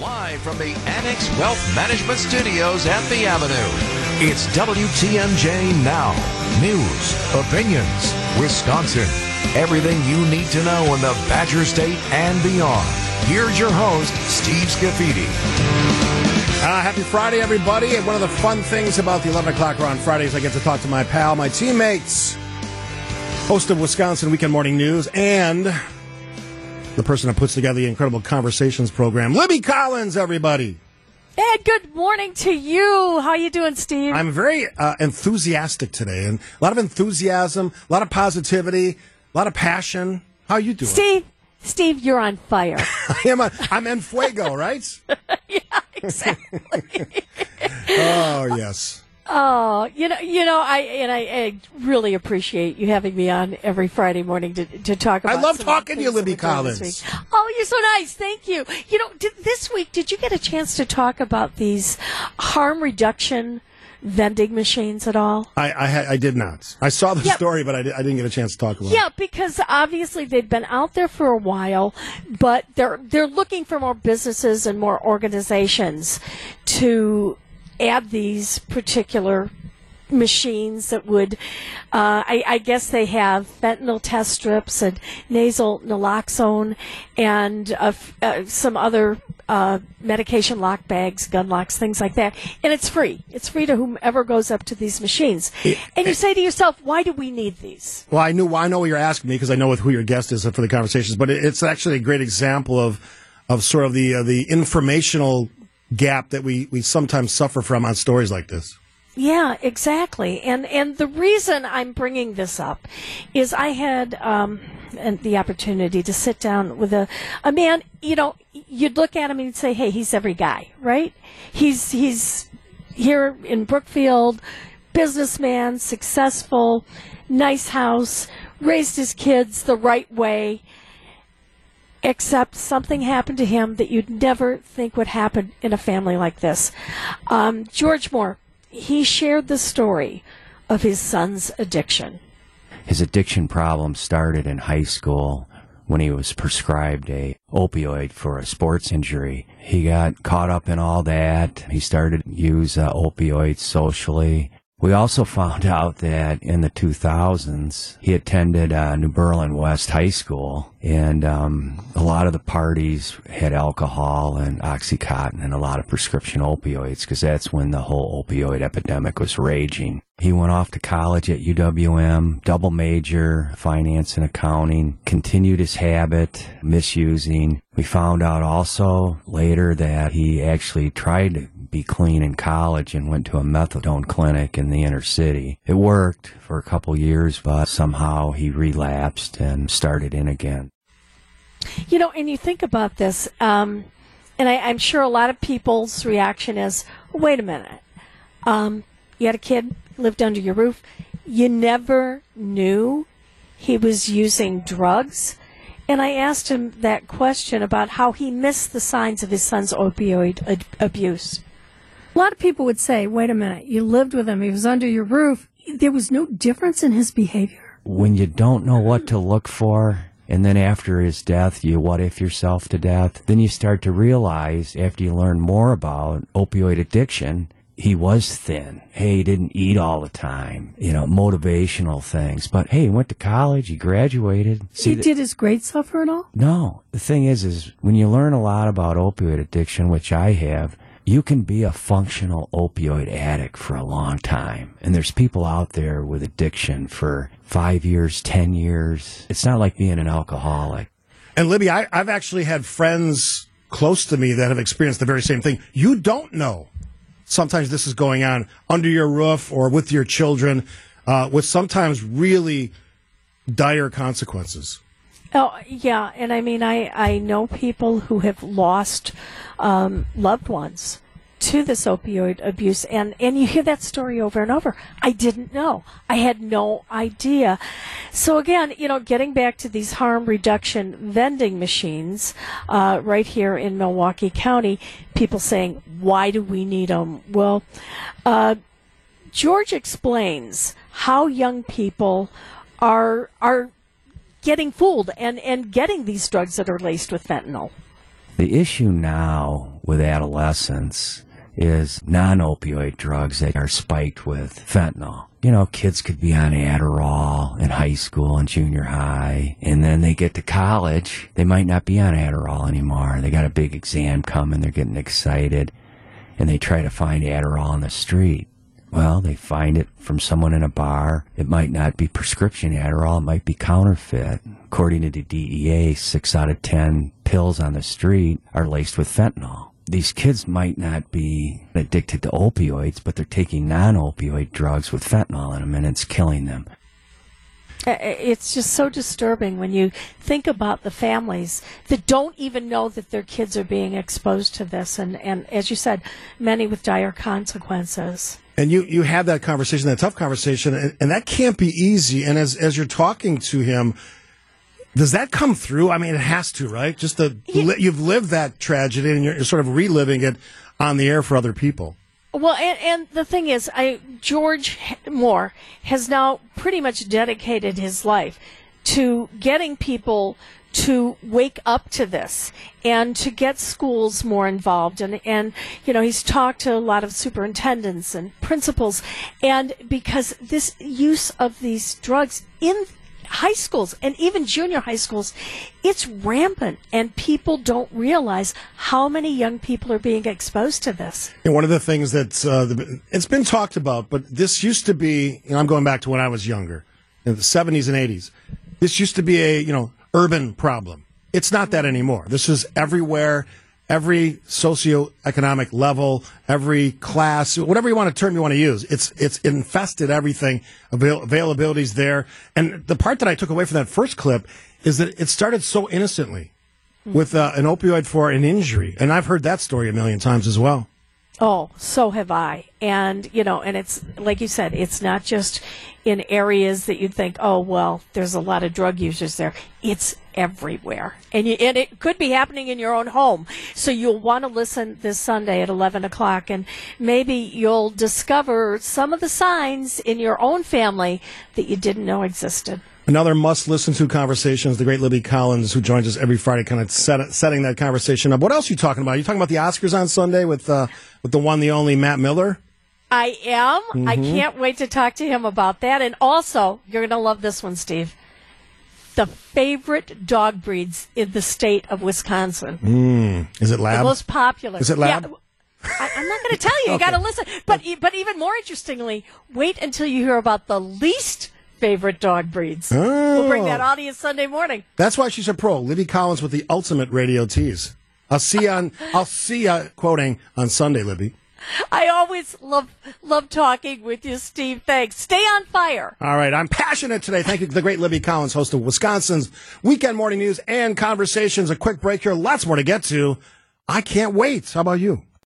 Live from the Annex Wealth Management Studios at the Avenue, it's WTMJ Now. News, opinions, Wisconsin. Everything you need to know in the Badger State and beyond. Here's your host, Steve Scafidi. Uh, happy Friday, everybody. And one of the fun things about the 11 o'clock on Fridays, I get to talk to my pal, my teammates, host of Wisconsin Weekend Morning News, and the person that puts together the incredible conversations program, Libby Collins, everybody. And good morning to you. How you doing, Steve? I'm very uh, enthusiastic today, and a lot of enthusiasm, a lot of positivity, a lot of passion. How you doing, Steve? Steve, you're on fire. I am. A, I'm en fuego, right? yeah, exactly. oh yes. Oh, you know, you know, I and I, I, really appreciate you having me on every Friday morning to, to talk about. I love talking to you, Libby Collins. Oh, you're so nice. Thank you. You know, did, this week, did you get a chance to talk about these harm reduction vending machines at all? I I, I did not. I saw the yep. story, but I, did, I didn't get a chance to talk about yeah, it. Yeah, because obviously they've been out there for a while, but they're they're looking for more businesses and more organizations to add these particular machines that would, uh, I, I, guess they have fentanyl test strips and nasal naloxone and uh, uh, some other uh, medication lock bags, gun locks, things like that. And it's free. It's free to whomever goes up to these machines. And you say to yourself, why do we need these? Well, I knew. I know what you're asking me because I know with who your guest is for the conversations. But it's actually a great example of of sort of the uh, the informational gap that we, we sometimes suffer from on stories like this. Yeah, exactly. And and the reason I'm bringing this up is I had um, the opportunity to sit down with a a man. You know, you'd look at him and you'd say, "Hey, he's every guy, right? He's he's here in Brookfield, businessman, successful, nice house, raised his kids the right way." Except something happened to him that you'd never think would happen in a family like this. Um, George Moore, he shared the story of his son's addiction. His addiction problem started in high school when he was prescribed a opioid for a sports injury. He got caught up in all that. He started to use uh, opioids socially. We also found out that in the 2000s, he attended uh, New Berlin West High School, and um, a lot of the parties had alcohol and Oxycontin and a lot of prescription opioids because that's when the whole opioid epidemic was raging. He went off to college at UWM, double major, finance and accounting, continued his habit, misusing. We found out also later that he actually tried to be clean in college and went to a methadone clinic in the inner city. It worked for a couple years, but somehow he relapsed and started in again. You know, and you think about this, um, and I, am sure a lot of people's reaction is, wait a minute. Um, you had a kid, lived under your roof. You never knew he was using drugs. And I asked him that question about how he missed the signs of his son's opioid ad- abuse. A lot of people would say, wait a minute, you lived with him, he was under your roof. There was no difference in his behavior. When you don't know what to look for, and then after his death, you what if yourself to death, then you start to realize after you learn more about opioid addiction, he was thin. Hey, he didn't eat all the time. You know, motivational things. But hey, he went to college. He graduated. See, he did his grades suffer at all? No. The thing is, is when you learn a lot about opioid addiction, which I have, you can be a functional opioid addict for a long time. And there's people out there with addiction for five years, 10 years. It's not like being an alcoholic. And Libby, I, have actually had friends close to me that have experienced the very same thing. You don't know. Sometimes this is going on under your roof or with your children, uh, with sometimes really dire consequences. Oh yeah, and I mean, I I know people who have lost um, loved ones to this opioid abuse, and and you hear that story over and over. I didn't know. I had no idea. So again, you know, getting back to these harm reduction vending machines uh, right here in Milwaukee County, people saying, "Why do we need them?" Well, uh, George explains how young people are are getting fooled and, and getting these drugs that are laced with fentanyl. The issue now with adolescents is non-opioid drugs that are spiked with fentanyl. You know, kids could be on Adderall in high school and junior high, and then they get to college, they might not be on Adderall anymore. They got a big exam coming, they're getting excited, and they try to find Adderall on the street. Well, they find it from someone in a bar. It might not be prescription Adderall, it might be counterfeit. According to the DEA, six out of ten pills on the street are laced with fentanyl. These kids might not be addicted to opioids, but they're taking non opioid drugs with fentanyl in them and it's killing them. It's just so disturbing when you think about the families that don't even know that their kids are being exposed to this, and, and as you said, many with dire consequences. And you, you had that conversation, that tough conversation, and, and that can't be easy. And as, as you're talking to him, does that come through? I mean, it has to, right? Just the, li- you've lived that tragedy and you're, you're sort of reliving it on the air for other people. Well, and, and the thing is, I George Moore has now pretty much dedicated his life to getting people to wake up to this and to get schools more involved and and you know he's talked to a lot of superintendents and principals and because this use of these drugs in high schools and even junior high schools, it's rampant, and people don't realize how many young people are being exposed to this. And one of the things that's uh, the, it's been talked about, but this used to be. You know, I'm going back to when I was younger, in the 70s and 80s. This used to be a you know urban problem. It's not that anymore. This is everywhere, every socioeconomic level, every class, whatever you want to term you want to use. It's it's infested everything. Avail- availability's there, and the part that I took away from that first clip is that it started so innocently with uh, an opioid for an injury, and I've heard that story a million times as well. Oh, so have I. And, you know, and it's, like you said, it's not just in areas that you'd think, oh, well, there's a lot of drug users there. It's everywhere. And, you, and it could be happening in your own home. So you'll want to listen this Sunday at 11 o'clock and maybe you'll discover some of the signs in your own family that you didn't know existed. Another must listen to conversation is the great Libby Collins, who joins us every Friday, kind of set, setting that conversation up. What else are you talking about? Are you talking about the Oscars on Sunday with uh, with the one, the only Matt Miller? I am. I can't wait to talk to him about that. And also, you're going to love this one, Steve. The favorite dog breeds in the state of Wisconsin. Is it The most popular. Is it lab? Yeah. I, I'm not going to tell you. You got to listen. But but even more interestingly, wait until you hear about the least favorite dog breeds. We'll bring that oh. audience Sunday morning. That's why she's a pro. Libby Collins with the ultimate radio tease. I'll see you on. I'll see you quoting on Sunday, Libby. I always love love talking with you, Steve. Thanks. Stay on fire. All right, I'm passionate today. Thank you to the great Libby Collins, host of Wisconsin's Weekend Morning News and Conversations. A quick break here. Lots more to get to. I can't wait. How about you?